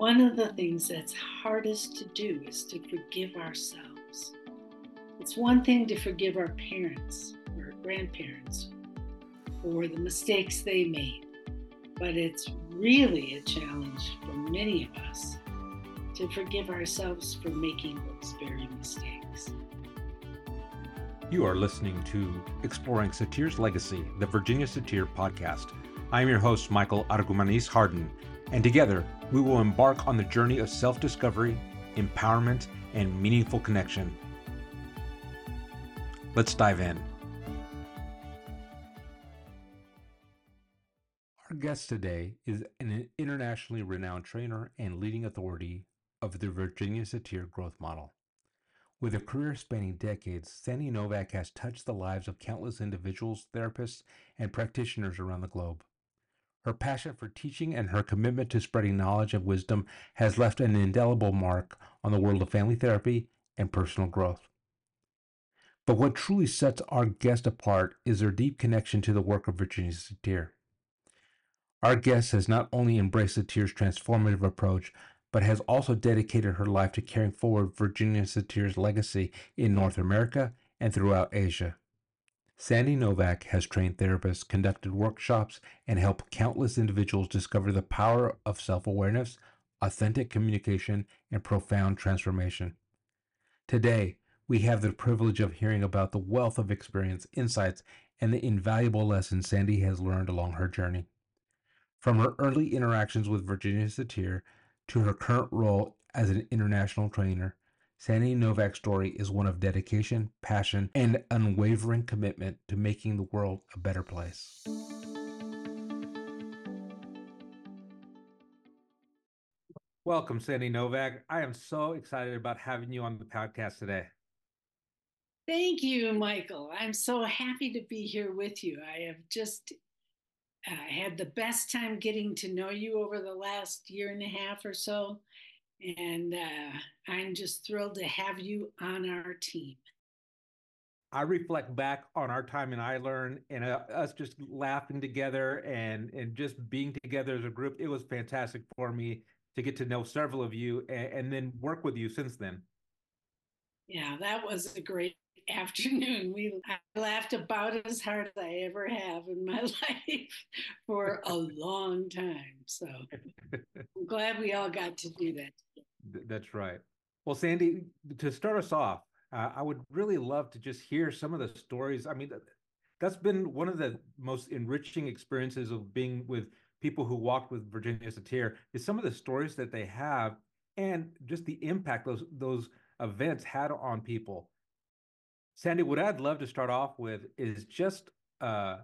one of the things that's hardest to do is to forgive ourselves. It's one thing to forgive our parents or grandparents for the mistakes they made, but it's really a challenge for many of us to forgive ourselves for making those very mistakes. You are listening to Exploring Satir's Legacy, the Virginia Satir podcast. I am your host, Michael Argumanis Harden, and together we will embark on the journey of self discovery, empowerment, and meaningful connection. Let's dive in. Our guest today is an internationally renowned trainer and leading authority of the Virginia Satir growth model. With a career spanning decades, Sandy Novak has touched the lives of countless individuals, therapists, and practitioners around the globe. Her passion for teaching and her commitment to spreading knowledge and wisdom has left an indelible mark on the world of family therapy and personal growth. But what truly sets our guest apart is their deep connection to the work of Virginia Satir. Our guest has not only embraced Satir's transformative approach, but has also dedicated her life to carrying forward Virginia Satir's legacy in North America and throughout Asia. Sandy Novak has trained therapists, conducted workshops, and helped countless individuals discover the power of self awareness, authentic communication, and profound transformation. Today, we have the privilege of hearing about the wealth of experience, insights, and the invaluable lessons Sandy has learned along her journey. From her early interactions with Virginia Satir to her current role as an international trainer, Sandy Novak's story is one of dedication, passion, and unwavering commitment to making the world a better place. Welcome, Sandy Novak. I am so excited about having you on the podcast today. Thank you, Michael. I'm so happy to be here with you. I have just uh, had the best time getting to know you over the last year and a half or so and uh, I'm just thrilled to have you on our team. I reflect back on our time in iLearn and uh, us just laughing together and and just being together as a group. It was fantastic for me to get to know several of you and, and then work with you since then. Yeah, that was a great afternoon. We laughed about as hard as I ever have in my life for a long time. So I'm glad we all got to do that. That's right. Well, Sandy, to start us off, uh, I would really love to just hear some of the stories. I mean, that's been one of the most enriching experiences of being with people who walked with Virginia Satir is some of the stories that they have and just the impact those those events had on people. Sandy, what I'd love to start off with is just uh,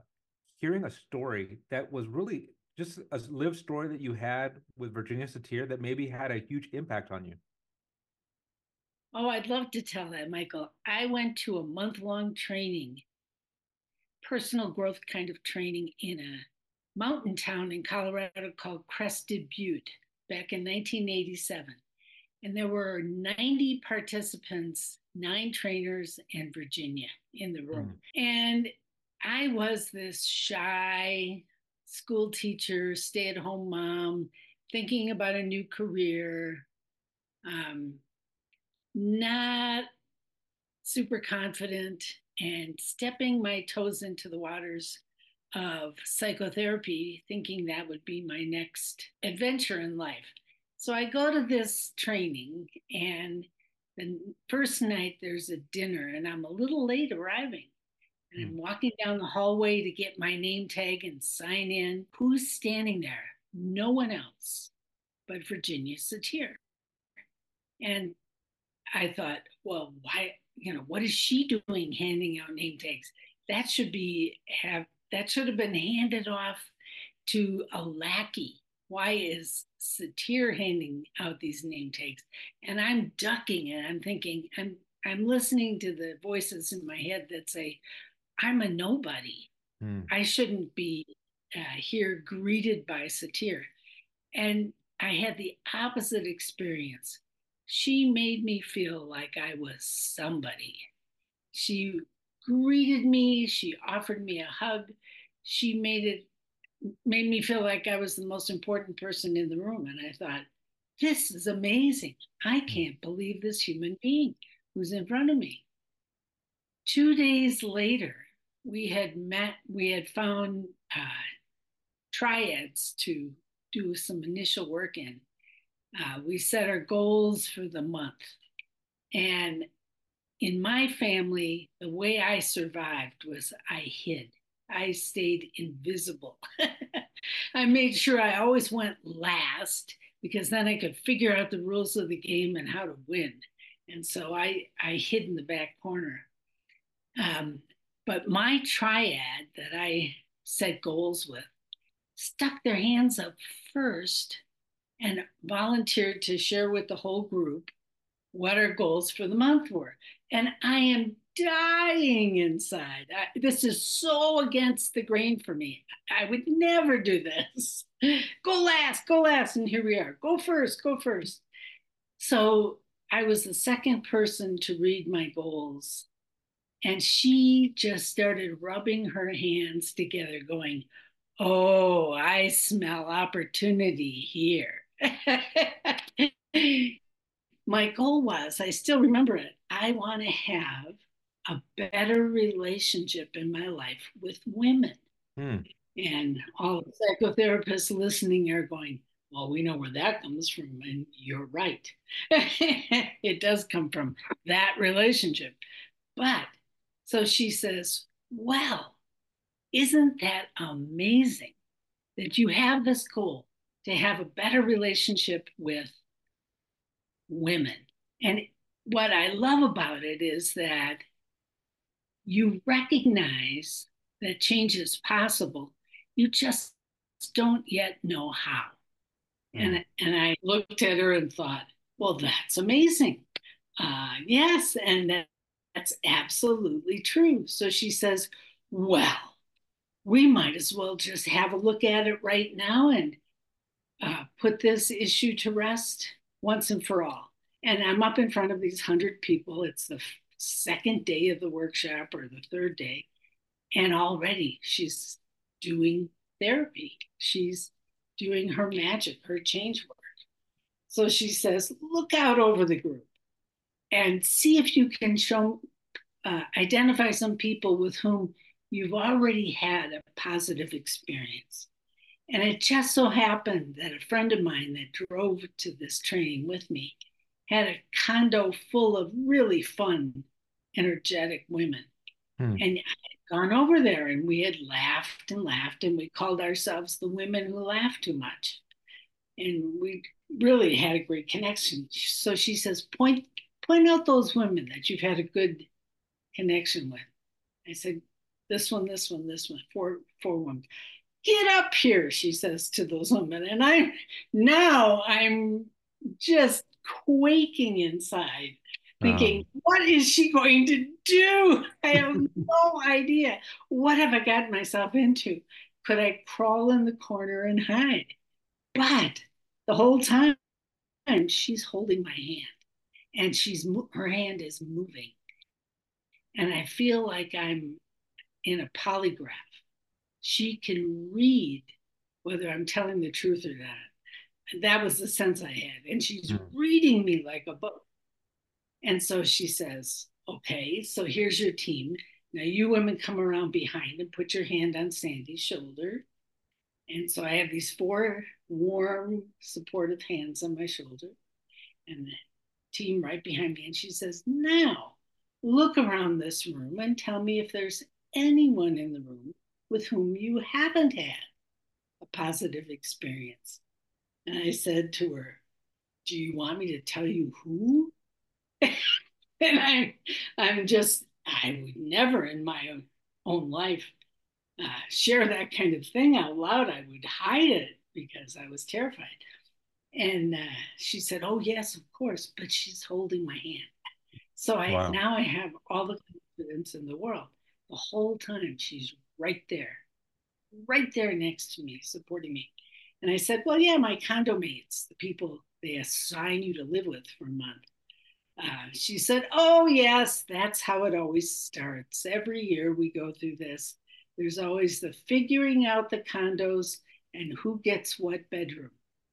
hearing a story that was really just a lived story that you had with Virginia Satir that maybe had a huge impact on you. Oh, I'd love to tell that, Michael. I went to a month long training, personal growth kind of training in a mountain town in Colorado called Crested Butte back in 1987. And there were 90 participants, nine trainers, and Virginia in the room. Mm. And I was this shy, school teacher, stay at home mom, thinking about a new career, um, not super confident, and stepping my toes into the waters of psychotherapy, thinking that would be my next adventure in life. So I go to this training, and the first night there's a dinner, and I'm a little late arriving. And I'm hmm. walking down the hallway to get my name tag and sign in. Who's standing there? No one else but Virginia Satir. And I thought, well, why, you know, what is she doing handing out name tags? That should be have that should have been handed off to a lackey. Why is Satir handing out these name tags? And I'm ducking it. I'm thinking, I'm I'm listening to the voices in my head that say, I'm a nobody. Mm. I shouldn't be uh, here greeted by Satir. And I had the opposite experience. She made me feel like I was somebody. She greeted me, she offered me a hug. She made it made me feel like I was the most important person in the room and I thought this is amazing. I hmm. can't believe this human being who's in front of me. Two days later, we had met, we had found uh, triads to do some initial work in. Uh, we set our goals for the month. And in my family, the way I survived was I hid. I stayed invisible. I made sure I always went last because then I could figure out the rules of the game and how to win. And so I, I hid in the back corner. Um, but my triad that I set goals with stuck their hands up first and volunteered to share with the whole group what our goals for the month were. And I am dying inside. I, this is so against the grain for me. I would never do this. go last, go last. And here we are. Go first, go first. So I was the second person to read my goals. And she just started rubbing her hands together, going, Oh, I smell opportunity here. my goal was, I still remember it, I want to have a better relationship in my life with women. Hmm. And all the psychotherapists listening are going, well, we know where that comes from. And you're right. it does come from that relationship. But so she says, well, isn't that amazing that you have this goal to have a better relationship with women? And what I love about it is that you recognize that change is possible. You just don't yet know how. Mm. And, and I looked at her and thought, well, that's amazing. Uh, yes, and that, that's absolutely true. So she says, well, we might as well just have a look at it right now and uh, put this issue to rest once and for all. And I'm up in front of these hundred people. It's the second day of the workshop or the third day. And already she's doing therapy. She's doing her magic, her change work. So she says, look out over the group and see if you can show, uh, identify some people with whom you've already had a positive experience. And it just so happened that a friend of mine that drove to this training with me had a condo full of really fun, energetic women. Hmm. And I had gone over there and we had laughed and laughed, and we called ourselves the women who laugh too much. And we really had a great connection. So she says, point point out those women that you've had a good connection with. I said, this one, this one, this one, four, four women. Get up here, she says to those women. And I now I'm just quaking inside, thinking, oh. what is she going to do? I have no idea. What have I gotten myself into? Could I crawl in the corner and hide? But the whole time, she's holding my hand and she's her hand is moving. And I feel like I'm in a polygraph. She can read whether I'm telling the truth or not that was the sense I had. And she's mm. reading me like a book. And so she says, Okay, so here's your team. Now you women come around behind and put your hand on Sandy's shoulder. And so I have these four warm, supportive hands on my shoulder and the team right behind me. And she says, Now look around this room and tell me if there's anyone in the room with whom you haven't had a positive experience. And I said to her, Do you want me to tell you who? and I, I'm just, I would never in my own, own life uh, share that kind of thing out loud. I would hide it because I was terrified. And uh, she said, Oh, yes, of course. But she's holding my hand. So I wow. now I have all the confidence in the world. The whole time she's right there, right there next to me, supporting me. And I said, Well, yeah, my condo mates, the people they assign you to live with for a month. Uh, she said, Oh, yes, that's how it always starts. Every year we go through this. There's always the figuring out the condos and who gets what bedroom.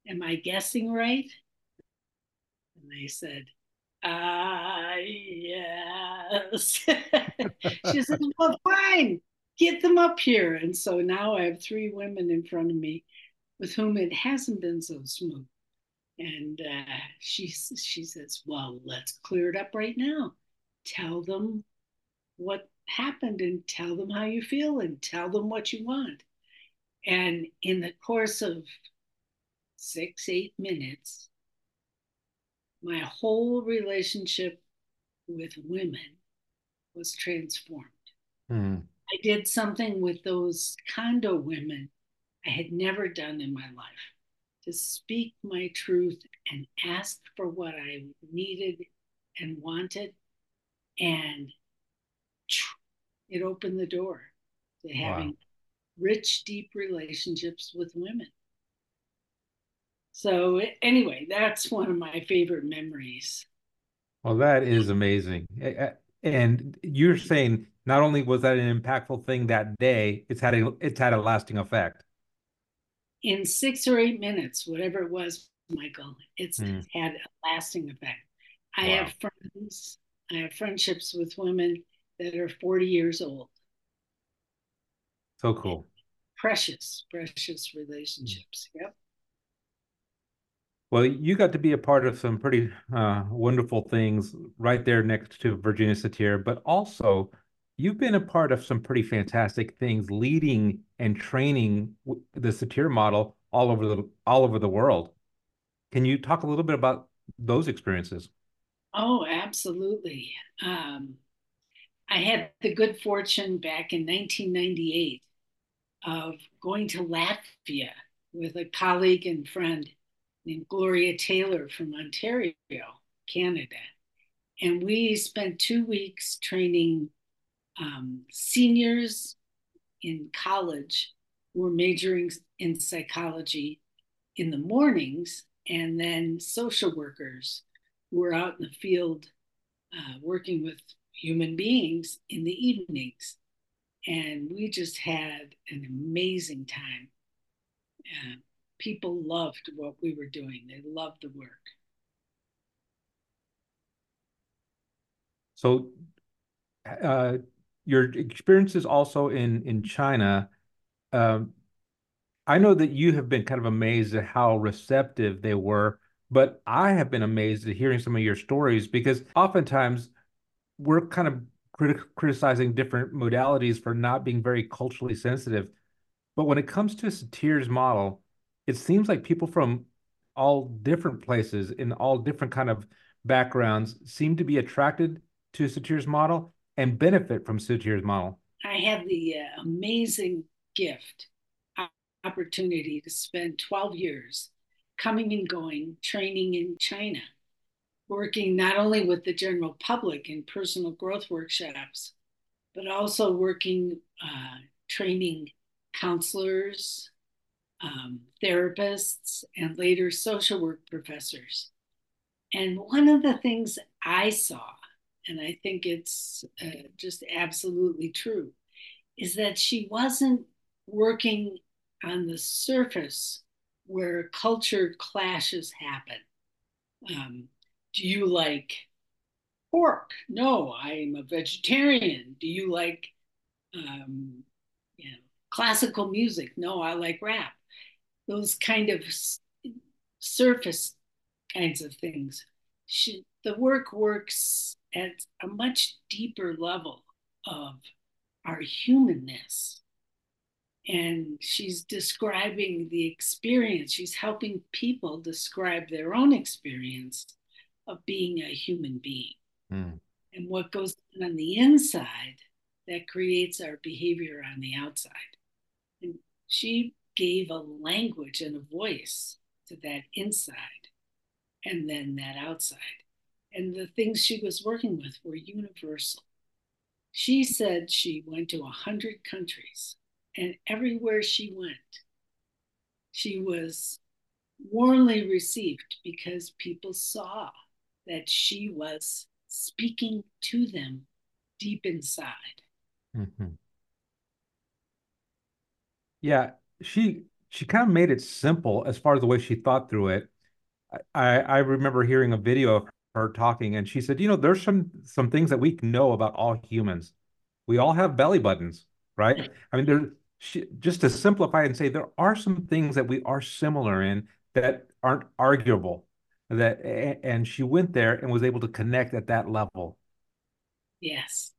Am I guessing right? And they said, Ah, yes. she said, Well, fine, get them up here. And so now I have three women in front of me with whom it hasn't been so smooth. And uh, she, she says, Well, let's clear it up right now. Tell them what happened and tell them how you feel and tell them what you want. And in the course of six, eight minutes, my whole relationship with women was transformed. Mm. I did something with those condo women I had never done in my life to speak my truth and ask for what I needed and wanted. And it opened the door to having wow. rich, deep relationships with women. So, anyway, that's one of my favorite memories. Well, that is amazing. And you're saying not only was that an impactful thing that day, it's had a it's had a lasting effect. In six or eight minutes, whatever it was, Michael, it's mm. had a lasting effect. I wow. have friends, I have friendships with women that are 40 years old. So cool. Precious, precious relationships. Mm. Yep. Well, you got to be a part of some pretty uh, wonderful things right there next to Virginia Satir, but also you've been a part of some pretty fantastic things, leading and training the Satir model all over the all over the world. Can you talk a little bit about those experiences? Oh, absolutely. Um, I had the good fortune back in 1998 of going to Latvia with a colleague and friend named Gloria Taylor from Ontario, Canada. And we spent two weeks training um, seniors in college were majoring in psychology in the mornings, and then social workers were out in the field uh, working with human beings in the evenings. And we just had an amazing time. Uh, people loved what we were doing. They loved the work. So, uh, your experiences also in in China. Um, I know that you have been kind of amazed at how receptive they were, but I have been amazed at hearing some of your stories because oftentimes we're kind of crit- criticizing different modalities for not being very culturally sensitive. But when it comes to Satir's model, it seems like people from all different places in all different kind of backgrounds seem to be attracted to Satir's model and benefit from Satir's model. I had the uh, amazing gift opportunity to spend 12 years coming and going training in China, working not only with the general public in personal growth workshops, but also working uh, training counselors, um, therapists, and later social work professors. And one of the things I saw, and I think it's uh, just absolutely true, is that she wasn't working on the surface where culture clashes happen. Um, do you like pork? No, I'm a vegetarian. Do you like um, you know, classical music? No, I like rap those kind of surface kinds of things. She, the work works at a much deeper level of our humanness. And she's describing the experience, she's helping people describe their own experience of being a human being. Mm. And what goes on, on the inside that creates our behavior on the outside. And she gave a language and a voice to that inside and then that outside. And the things she was working with were universal. She said she went to a 100 countries, and everywhere she went, she was warmly received because people saw that she was speaking to them deep inside. Mm-hmm. Yeah, she she kind of made it simple as far as the way she thought through it. I, I remember hearing a video of her talking, and she said, you know, there's some some things that we know about all humans. We all have belly buttons, right? I mean, there she, just to simplify and say there are some things that we are similar in that aren't arguable. That and she went there and was able to connect at that level. Yes.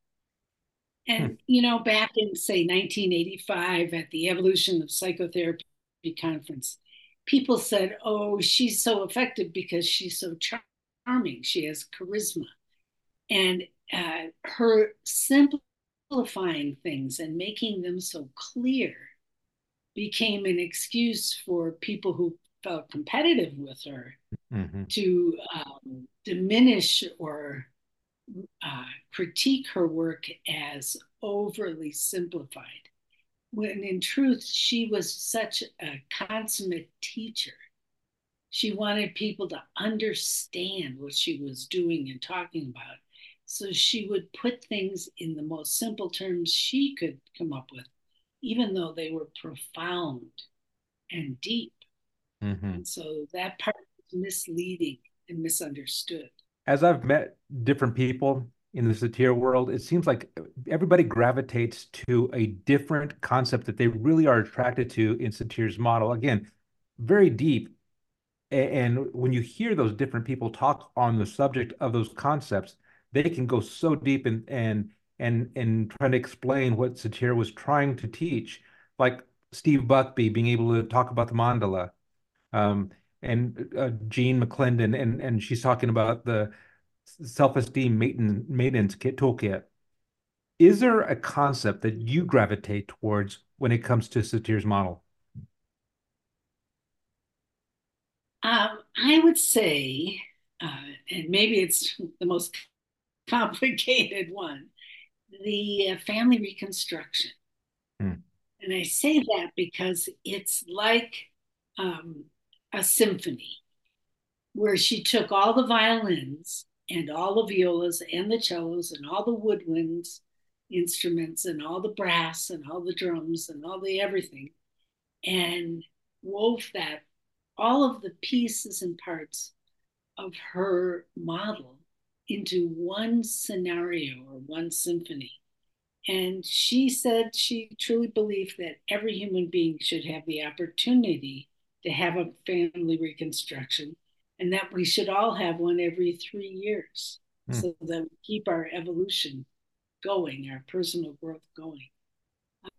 And hmm. you know, back in say 1985 at the Evolution of Psychotherapy conference, people said, "Oh, she's so effective because she's so charming. She has charisma." And uh, her simplifying things and making them so clear became an excuse for people who felt competitive with her mm-hmm. to um, diminish or uh, critique her work as overly simplified, when in truth, she was such a consummate teacher. She wanted people to understand what she was doing and talking about. So she would put things in the most simple terms she could come up with, even though they were profound and deep. Mm-hmm. And so that part was misleading and misunderstood as I've met different people in the satir world, it seems like everybody gravitates to a different concept that they really are attracted to in satir's model. Again, very deep. And when you hear those different people talk on the subject of those concepts, they can go so deep and and and and trying to explain what satir was trying to teach, like Steve Buckby being able to talk about the mandala. Um, and uh, Jean McLendon, and and she's talking about the self-esteem maintenance maintenance kit toolkit. Is there a concept that you gravitate towards when it comes to Satir's model? Um, I would say, uh, and maybe it's the most complicated one, the uh, family reconstruction. Hmm. And I say that because it's like um, a symphony where she took all the violins and all the violas and the cellos and all the woodwinds instruments and all the brass and all the drums and all the everything and wove that all of the pieces and parts of her model into one scenario or one symphony and she said she truly believed that every human being should have the opportunity to have a family reconstruction and that we should all have one every three years mm. so that we keep our evolution going, our personal growth going.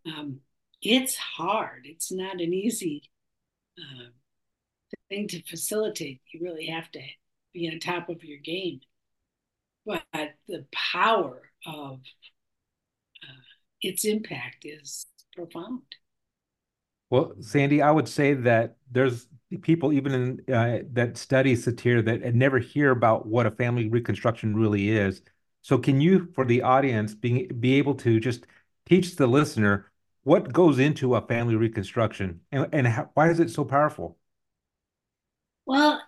Um, it's hard. It's not an easy uh, thing to facilitate. You really have to be on top of your game. But the power of uh, its impact is profound. Well, Sandy, I would say that there's people even in uh, that study satir that never hear about what a family reconstruction really is. So, can you, for the audience, be be able to just teach the listener what goes into a family reconstruction and and how, why is it so powerful? Well,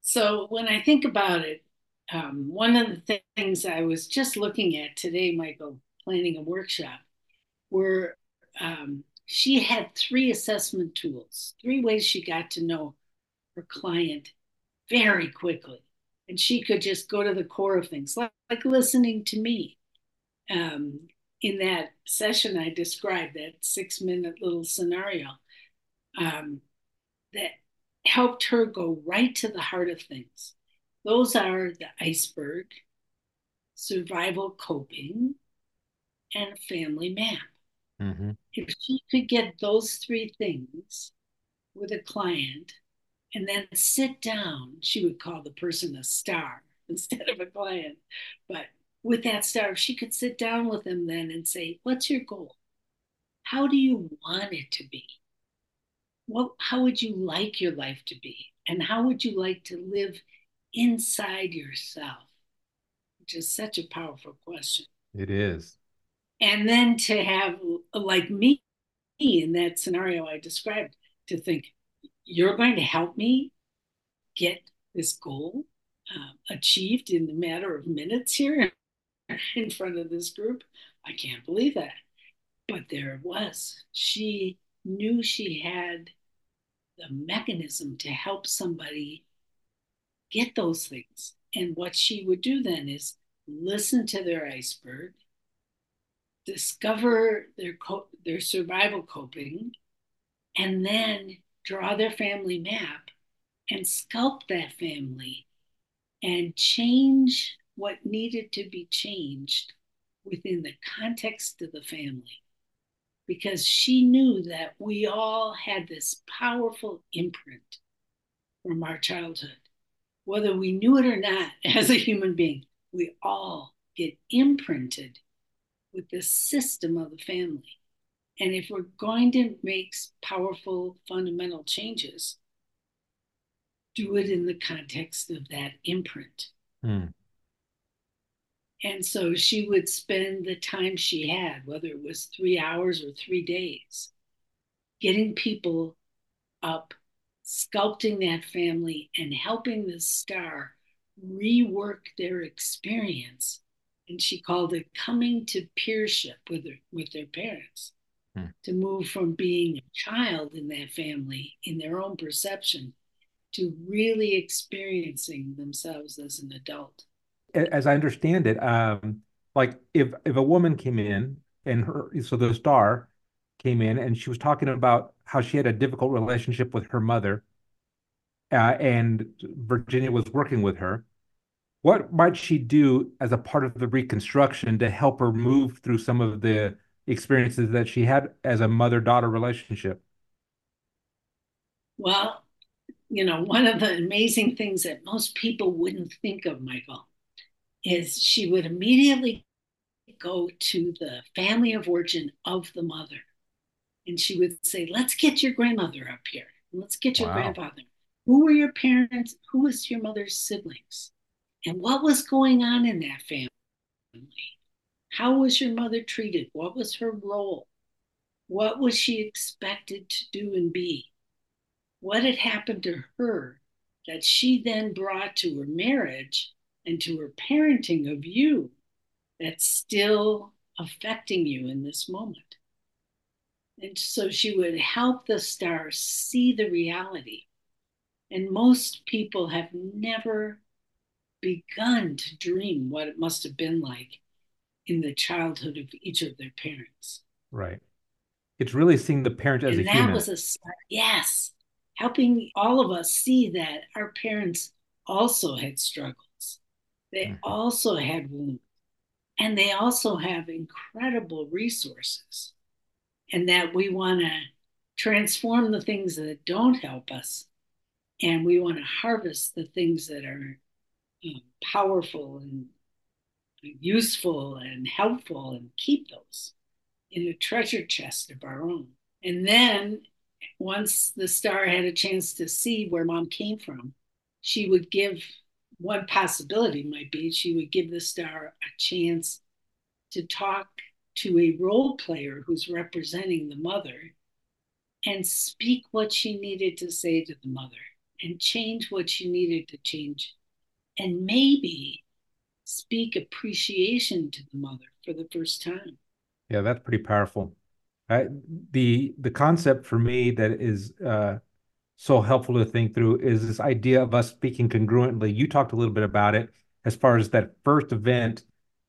so when I think about it, um, one of the things I was just looking at today, Michael, planning a workshop, were um, she had three assessment tools, three ways she got to know her client very quickly. And she could just go to the core of things, like, like listening to me. Um, in that session, I described that six minute little scenario um, that helped her go right to the heart of things. Those are the iceberg, survival coping, and family map. Mm-hmm. If she could get those three things with a client and then sit down, she would call the person a star instead of a client. But with that star, if she could sit down with them then and say, What's your goal? How do you want it to be? What, how would you like your life to be? And how would you like to live inside yourself? Which is such a powerful question. It is and then to have like me in that scenario i described to think you're going to help me get this goal uh, achieved in a matter of minutes here in front of this group i can't believe that but there it was she knew she had the mechanism to help somebody get those things. And what she would do then is listen to their iceberg, discover their co- their survival coping, and then draw their family map and sculpt that family and change what needed to be changed within the context of the family. Because she knew that we all had this powerful imprint from our childhood. Whether we knew it or not, as a human being, we all get imprinted with the system of the family. And if we're going to make powerful fundamental changes, do it in the context of that imprint. Hmm. And so she would spend the time she had, whether it was three hours or three days, getting people up, sculpting that family, and helping the star rework their experience. And she called it coming to peership with, her, with their parents hmm. to move from being a child in that family in their own perception to really experiencing themselves as an adult. As I understand it, um, like if if a woman came in and her so the star came in and she was talking about how she had a difficult relationship with her mother, uh, and Virginia was working with her. What might she do as a part of the reconstruction to help her move through some of the experiences that she had as a mother daughter relationship? Well, you know, one of the amazing things that most people wouldn't think of, Michael, is she would immediately go to the family of origin of the mother. And she would say, Let's get your grandmother up here. Let's get your wow. grandfather. Who were your parents? Who was your mother's siblings? And what was going on in that family? How was your mother treated? What was her role? What was she expected to do and be? what had happened to her that she then brought to her marriage and to her parenting of you that's still affecting you in this moment. And so she would help the stars see the reality. And most people have never begun to dream what it must have been like in the childhood of each of their parents. Right. It's really seeing the parent as and a that human. was a yes helping all of us see that our parents also had struggles. They mm-hmm. also had wounds. And they also have incredible resources. And that we want to transform the things that don't help us. And we want to harvest the things that are you know, powerful and useful and helpful and keep those in a treasure chest of our own. And then once the star had a chance to see where mom came from, she would give one possibility might be she would give the star a chance to talk to a role player who's representing the mother and speak what she needed to say to the mother and change what she needed to change and maybe speak appreciation to the mother for the first time. Yeah, that's pretty powerful the the concept for me that is uh, so helpful to think through is this idea of us speaking congruently. You talked a little bit about it as far as that first event,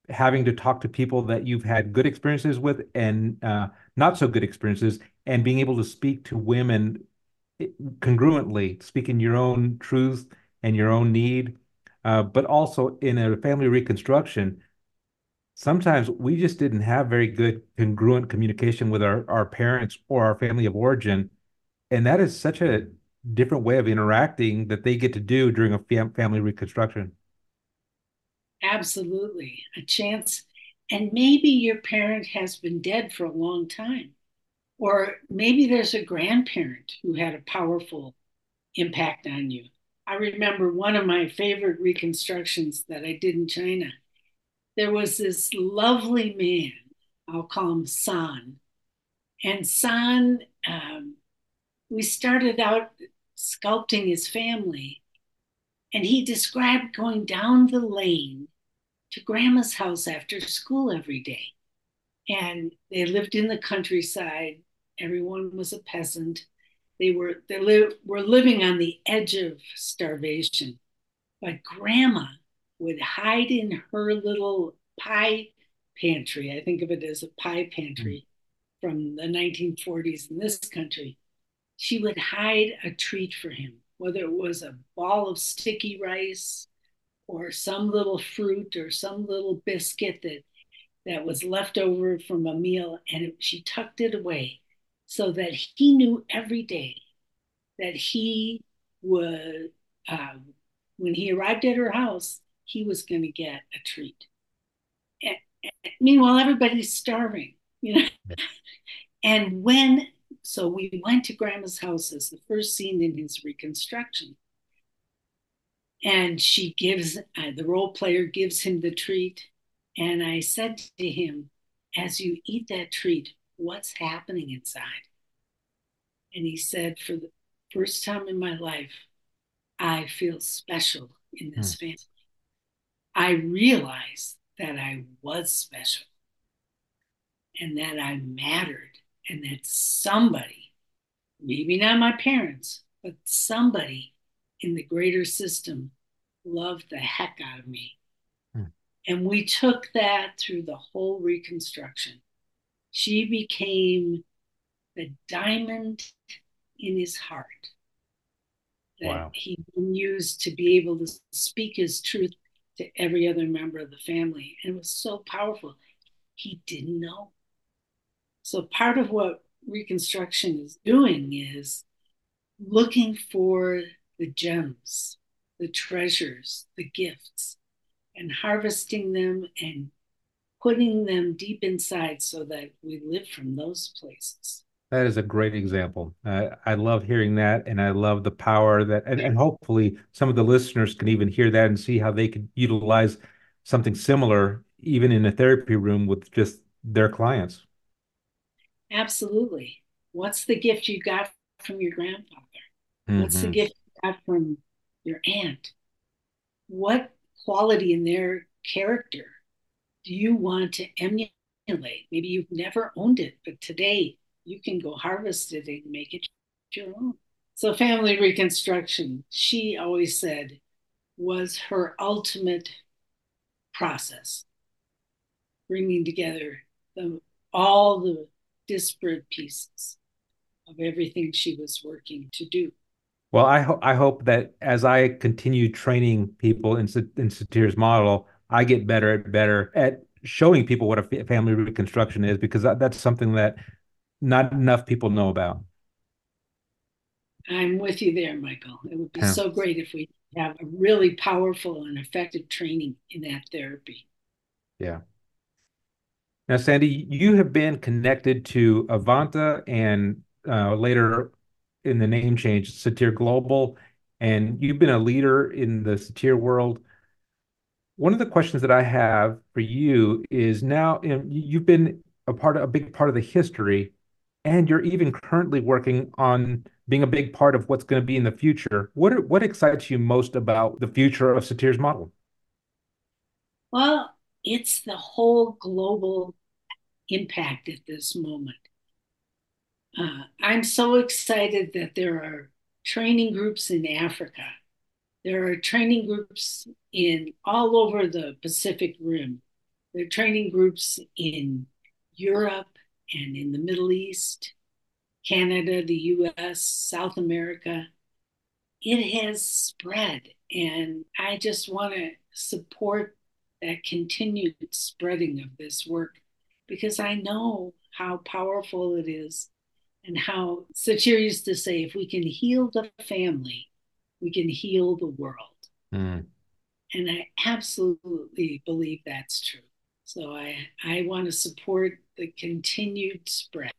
having to talk to people that you've had good experiences with and uh, not so good experiences, and being able to speak to women eh, congruently, speaking your own truth and your own need, uh, but also in a family reconstruction sometimes we just didn't have very good congruent communication with our, our parents or our family of origin. And that is such a different way of interacting that they get to do during a fam- family reconstruction. Absolutely. A chance. And maybe your parent has been dead for a long time. Or maybe there's a grandparent who had a powerful impact on you. I remember one of my favorite reconstructions that I did in China there was this lovely man, I'll call him San. And San, um, we started out sculpting his family, and he described going down the lane to grandma's house after school every day. And they lived in the countryside. Everyone was a peasant. They were they li- were living on the edge of starvation but grandma would hide in her little pie pantry. I think of it as a pie pantry mm. from the 1940s in this country. She would hide a treat for him, whether it was a ball of sticky rice or some little fruit or some little biscuit that that was left over from a meal and it, she tucked it away so that he knew every day that he would uh, when he arrived at her house he was going to get a treat. And, and, meanwhile everybody's starving you know? And when so we went to grandma's house as the first scene in his reconstruction. And she gives uh, the role player gives him the treat. And i said to him as you eat that treat what's happening inside? And he said for the first time in my life i feel special in this mm. family. I realized that i was special and that i mattered and that somebody maybe not my parents but somebody in the greater system loved the heck out of me. Hmm. And we took that through the whole reconstruction. She became the diamond in his heart that wow. he used to be able to speak his truth to every other member of the family. And it was so powerful. He didn't know. So part of what Reconstruction is doing is looking for the gems, the treasures, the gifts, and harvesting them and putting them deep inside so that we live from those places. That is a great example. I love hearing that, and I love the power that, and, and hopefully some of the listeners can even hear that and see how they could utilize something similar, even in a therapy room with just their clients. Absolutely. What's the gift you got from your grandfather? Mm-hmm. What's the gift you got from your aunt? What quality in their character do you want to emulate? Maybe you've never owned it, but today you can go harvest it and make it your own. So, family reconstruction, she always said, was her ultimate process, bringing together the, all the disparate pieces of everything she was working to do. Well, I hope I hope that as I continue training people in in Satir's model, I get better and better at showing people what a family reconstruction is because that, that's something that not enough people know about. I'm with you there, Michael. It would be yeah. so great if we have a really powerful and effective training in that therapy. Yeah. Now, Sandy, you have been connected to Avanta and uh, later in the name change, Satir Global, and you've been a leader in the Satir world. One of the questions that I have for you is now you've been a part of a big part of the history, and you're even currently working on being a big part of what's going to be in the future. What what excites you most about the future of Satir's model? Well, it's the whole global impact at this moment. Uh, I'm so excited that there are training groups in Africa. There are training groups in all over the Pacific Rim. There are training groups in Europe and in the Middle East, Canada, the US, South America. It has spread, and I just want to support that continued spreading of this work because I know how powerful it is and how Satir used to say, if we can heal the family, we can heal the world. Mm. And I absolutely believe that's true. So I, I want to support the continued spread.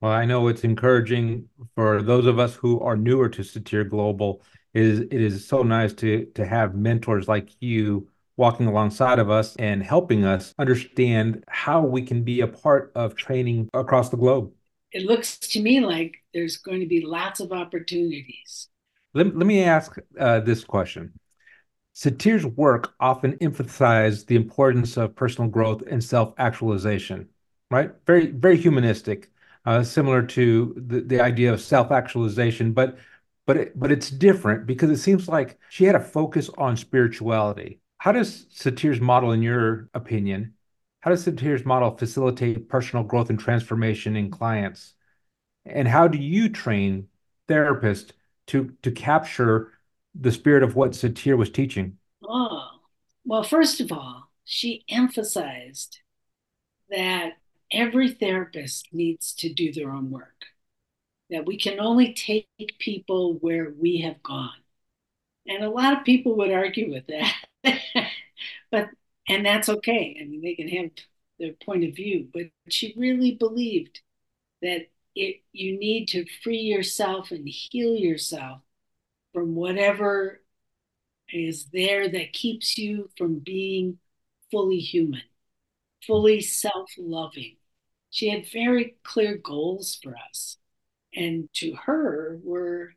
Well, I know it's encouraging for those of us who are newer to Satir Global. It is, it is so nice to, to have mentors like you walking alongside of us and helping us understand how we can be a part of training across the globe it looks to me like there's going to be lots of opportunities. Let, let me ask uh, this question. Satir's work often emphasized the importance of personal growth and self-actualization, right? Very, very humanistic, uh, similar to the, the idea of self-actualization. But but it, but it's different because it seems like she had a focus on spirituality. How does Satir's model, in your opinion, how does Satir's model facilitate personal growth and transformation in clients? And how do you train therapists to to capture the spirit of what Satir was teaching? Oh, well, first of all, she emphasized that every therapist needs to do their own work, that we can only take people where we have gone. And a lot of people would argue with that. but and that's okay. I mean, they can have their point of view, but she really believed that it you need to free yourself and heal yourself from whatever is there that keeps you from being fully human, fully self loving. She had very clear goals for us. And to her, were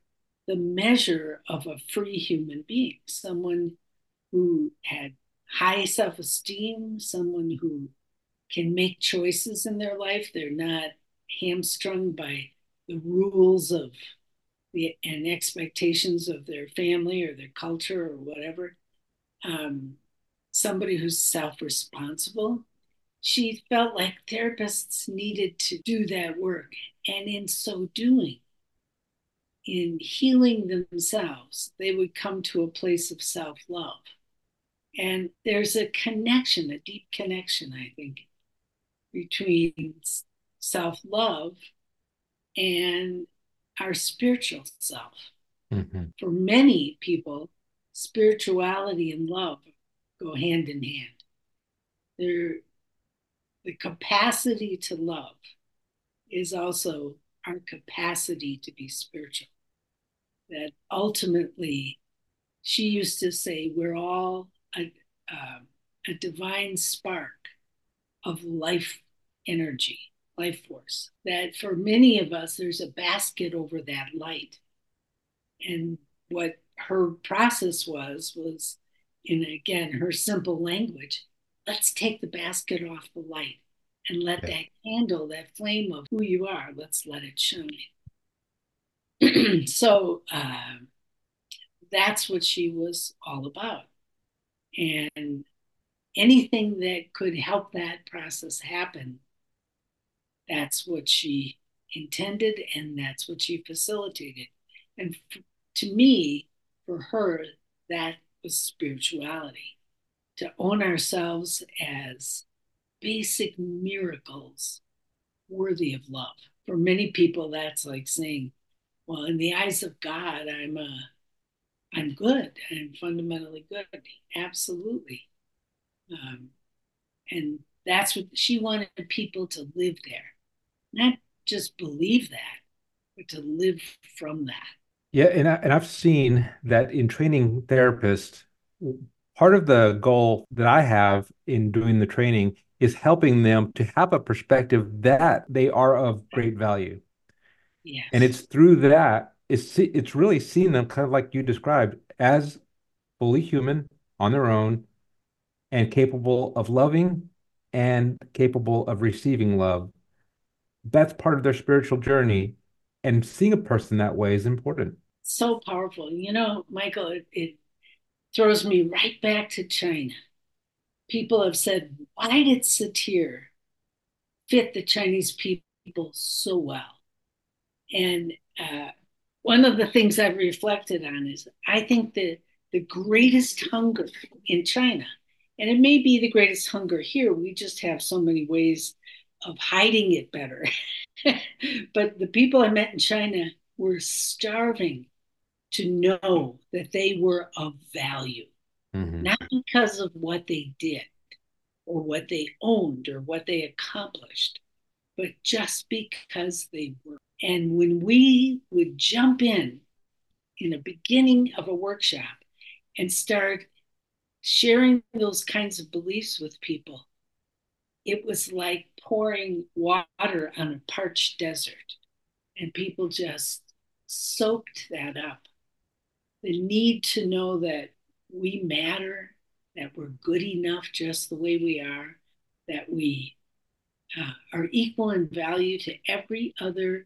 the measure of a free human being, someone who had high self esteem, someone who can make choices in their life. They're not hamstrung by the rules of the and expectations of their family or their culture or whatever. Um, somebody who's self responsible. She felt like therapists needed to do that work. And in so doing, in healing themselves, they would come to a place of self love. And there's a connection, a deep connection, I think, between self love and our spiritual self. Mm-hmm. For many people, spirituality and love go hand in hand. They're, the capacity to love is also our capacity to be spiritual. That ultimately, she used to say, we're all a, uh, a divine spark of life energy, life force. That for many of us, there's a basket over that light. And what her process was, was in again her simple language, let's take the basket off the light and let that candle, that flame of who you are, let's let it shine. so uh, that's what she was all about. And anything that could help that process happen, that's what she intended and that's what she facilitated. And f- to me, for her, that was spirituality to own ourselves as basic miracles worthy of love. For many people, that's like saying, well, in the eyes of God, I'm a I'm good. I'm fundamentally good. Absolutely. Um, and that's what she wanted people to live there, not just believe that, but to live from that. Yeah, and I, and I've seen that in training therapists, part of the goal that I have in doing the training is helping them to have a perspective that they are of great value. Yes. And it's through that it's it's really seeing them kind of like you described as fully human on their own and capable of loving and capable of receiving love. That's part of their spiritual journey. And seeing a person that way is important. So powerful. You know, Michael, it, it throws me right back to China. People have said, why did Satir fit the Chinese people so well? And uh, one of the things I've reflected on is I think that the greatest hunger in China, and it may be the greatest hunger here, we just have so many ways of hiding it better. but the people I met in China were starving to know that they were of value, mm-hmm. not because of what they did or what they owned or what they accomplished, but just because they were and when we would jump in in the beginning of a workshop and start sharing those kinds of beliefs with people, it was like pouring water on a parched desert. And people just soaked that up. The need to know that we matter, that we're good enough just the way we are, that we uh, are equal in value to every other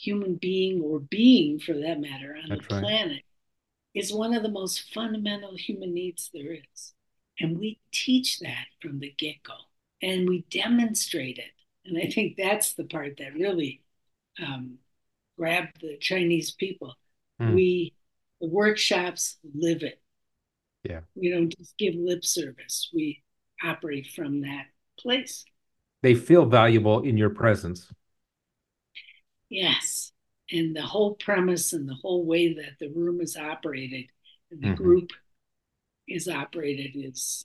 human being or being for that matter on That's the right. planet is one of the most fundamental human needs there is. And we teach that from the get go and we demonstrate it. And I think that's the part that really um, grabbed the Chinese people. Hmm. We, the workshops live it. Yeah. We don't just give lip service, we operate from that place. They feel valuable in your presence. Yes. And the whole premise and the whole way that the room is operated and the Mhm. group is operated is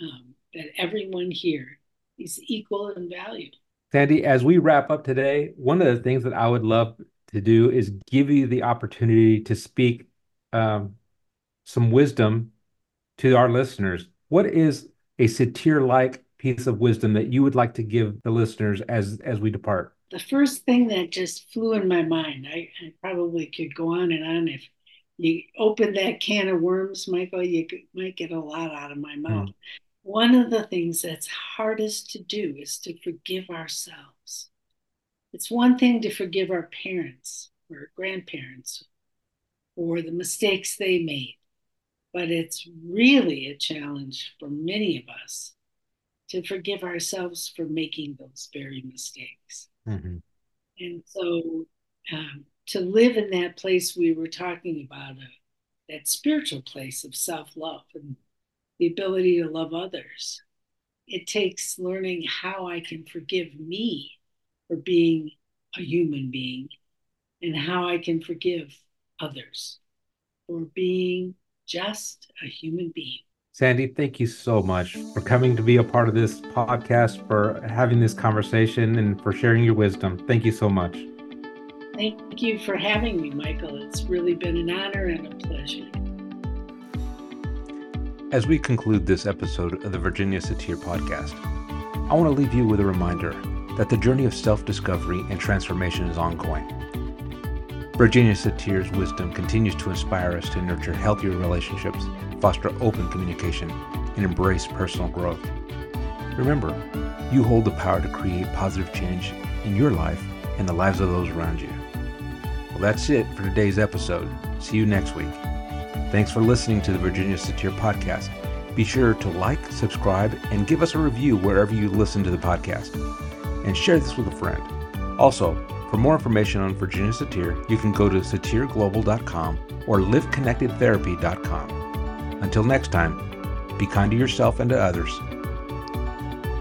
um, that everyone here is equal in value. Sandy, as we wrap up today, one of the things that I would love to do is give you the opportunity to speak um, some wisdom to our listeners. What is a satir-like piece of wisdom that you would like to give the listeners as as we depart? The first thing that just flew in my mind, I, I probably could go on and on. If you open that can of worms, Michael, you could, might get a lot out of my hmm. mouth. One of the things that's hardest to do is to forgive ourselves. It's one thing to forgive our parents or grandparents or the mistakes they made, but it's really a challenge for many of us to forgive ourselves for making those very mistakes. Mhm. And so um, to live in that place we were talking about, uh, that spiritual place of self love and the ability to love others, it takes learning how I can forgive me for being a human being and how I can forgive others for being just a human being. Sandy, thank you so much for coming to be a part of this podcast, for having this conversation, and for sharing your wisdom. Thank you so much. Thank you for having me, Michael. It's really been an honor and a pleasure. As we conclude this episode of the Virginia Satir podcast, I want to leave you with a reminder that the journey of self discovery and transformation is ongoing. Virginia Satir's wisdom continues to inspire us to nurture healthier relationships, foster open communication, and embrace personal growth. Remember, you hold the power to create positive change in your life and the lives of those around you. Well, that's it for today's episode. See you next week. Thanks for listening to the Virginia Satir podcast. Be sure to like, subscribe, and give us a review wherever you listen to the podcast. And share this with a friend. Also, for more information on Virginia Satir, you can go to satirglobal.com or liveconnectedtherapy.com. Until next time, be kind to yourself and to others.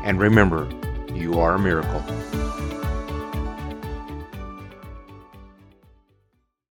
And remember, you are a miracle.